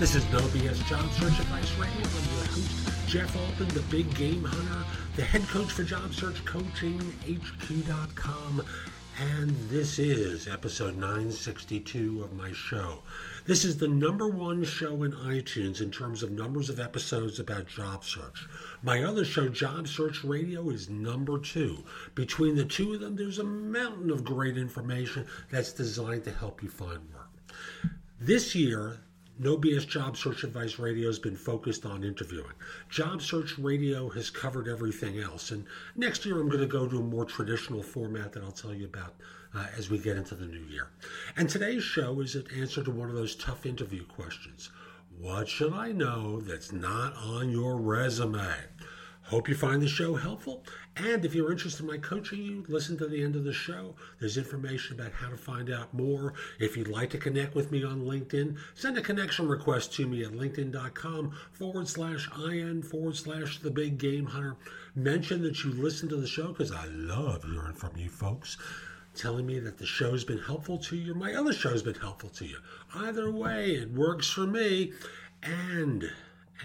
This is No BS Job Search Advice Radio. I'm your host, Jeff Altman, the Big Game Hunter, the head coach for Job Search Coaching, HQ.com, and this is episode 962 of my show. This is the number one show in iTunes in terms of numbers of episodes about job search. My other show, Job Search Radio, is number two. Between the two of them, there's a mountain of great information that's designed to help you find work. This year, no BS Job Search Advice Radio has been focused on interviewing. Job Search Radio has covered everything else. And next year, I'm going to go to a more traditional format that I'll tell you about uh, as we get into the new year. And today's show is an answer to one of those tough interview questions What should I know that's not on your resume? Hope you find the show helpful. And if you're interested in my coaching you, listen to the end of the show. There's information about how to find out more. If you'd like to connect with me on LinkedIn, send a connection request to me at linkedin.com forward slash IN forward slash the big game hunter. Mention that you listen to the show because I love hearing from you folks telling me that the show's been helpful to you. My other show's been helpful to you. Either way, it works for me. And,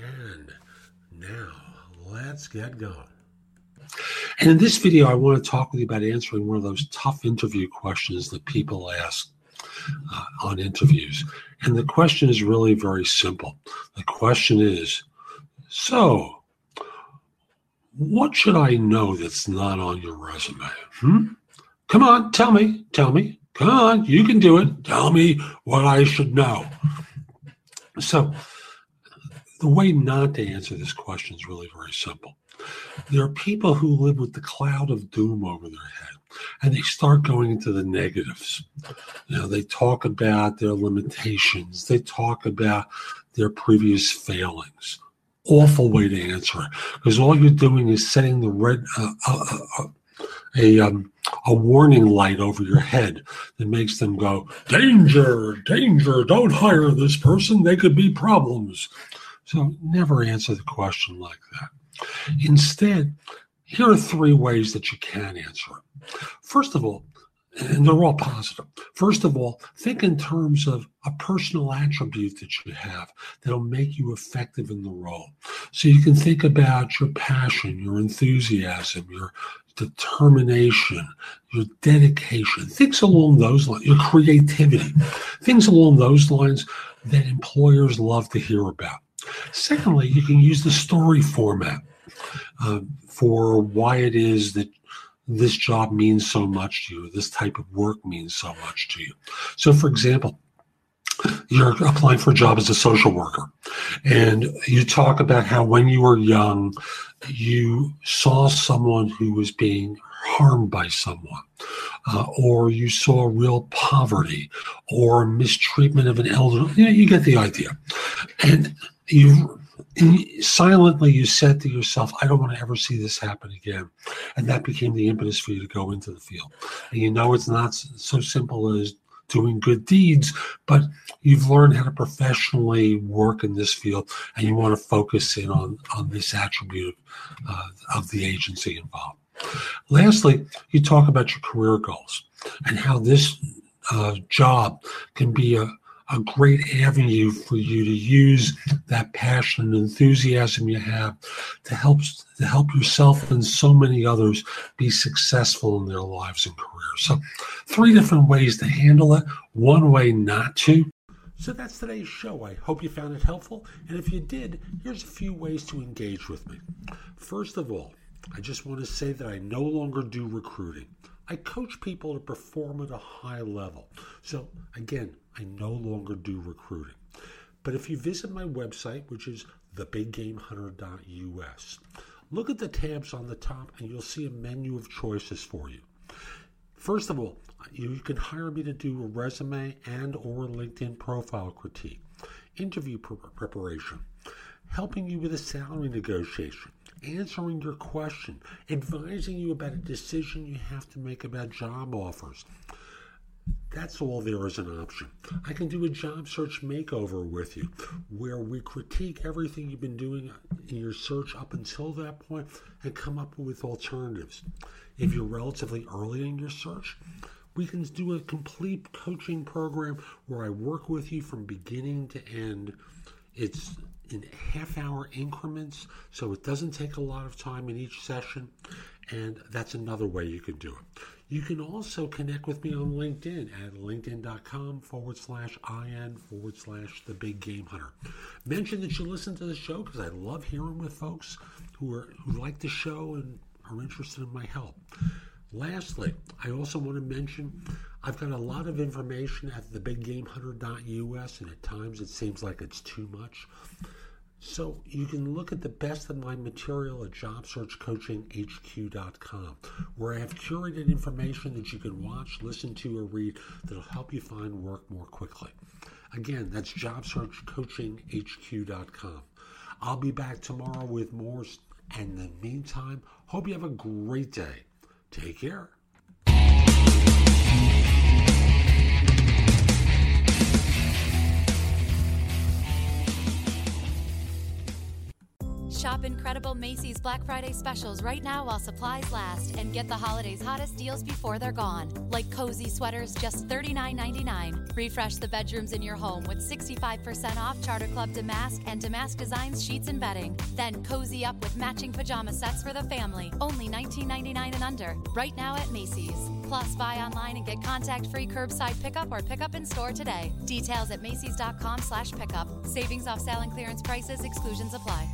and now let's get going. And in this video, I want to talk with you about answering one of those tough interview questions that people ask uh, on interviews. And the question is really very simple. The question is So, what should I know that's not on your resume? Hmm? Come on, tell me, tell me. Come on, you can do it. Tell me what I should know. So, the way not to answer this question is really very simple. There are people who live with the cloud of doom over their head and they start going into the negatives. You know, they talk about their limitations, they talk about their previous failings. Awful way to answer it because all you're doing is setting the red uh, uh, uh, a um, a warning light over your head that makes them go danger, danger! Don't hire this person; they could be problems. So never answer the question like that. Instead, here are three ways that you can answer it. First of all, and they're all positive. First of all, think in terms of a personal attribute that you have that'll make you effective in the role. So you can think about your passion, your enthusiasm, your determination, your dedication, things along those lines, your creativity, things along those lines that employers love to hear about. Secondly, you can use the story format uh, for why it is that this job means so much to you, this type of work means so much to you. So, for example, you're applying for a job as a social worker, and you talk about how when you were young, you saw someone who was being harmed by someone, uh, or you saw real poverty or mistreatment of an elder. You, know, you get the idea. And you silently you said to yourself, I don't want to ever see this happen again. And that became the impetus for you to go into the field. And you know it's not so simple as doing good deeds, but you've learned how to professionally work in this field and you want to focus in on, on this attribute uh, of the agency involved. Lastly, you talk about your career goals and how this uh, job can be a, a great avenue for you to use that passion and enthusiasm you have to help to help yourself and so many others be successful in their lives and careers. So, three different ways to handle it. One way not to. So that's today's show. I hope you found it helpful. And if you did, here's a few ways to engage with me. First of all, I just want to say that I no longer do recruiting. I coach people to perform at a high level. So, again, I no longer do recruiting. But if you visit my website, which is thebiggamehunter.us, look at the tabs on the top and you'll see a menu of choices for you. First of all, you can hire me to do a resume and or LinkedIn profile critique, interview preparation, helping you with a salary negotiation, answering your question, advising you about a decision you have to make about job offers. That's all there is an option. I can do a job search makeover with you where we critique everything you've been doing in your search up until that point and come up with alternatives. If you're relatively early in your search, we can do a complete coaching program where I work with you from beginning to end. It's in half hour increments, so it doesn't take a lot of time in each session, and that's another way you can do it. You can also connect with me on LinkedIn at linkedin.com forward slash IN forward slash the big game hunter. Mention that you listen to the show because I love hearing with folks who are who like the show and are interested in my help. Lastly, I also want to mention I've got a lot of information at thebiggamehunter.us, and at times it seems like it's too much. So you can look at the best of my material at jobsearchcoachinghq.com, where I have curated information that you can watch, listen to, or read that'll help you find work more quickly. Again, that's jobsearchcoachinghq.com. I'll be back tomorrow with more. And in the meantime, hope you have a great day. Take care. Shop incredible Macy's Black Friday specials right now while supplies last and get the holidays' hottest deals before they're gone. Like cozy sweaters, just $39.99. Refresh the bedrooms in your home with 65% off Charter Club Damask and Damask Designs sheets and bedding. Then cozy up with matching pajama sets for the family, only $19.99 and under. Right now at Macy's. Plus, buy online and get contact-free curbside pickup or pickup in store today. Details at Macy's.com slash pickup. Savings off sale and clearance prices, exclusions apply.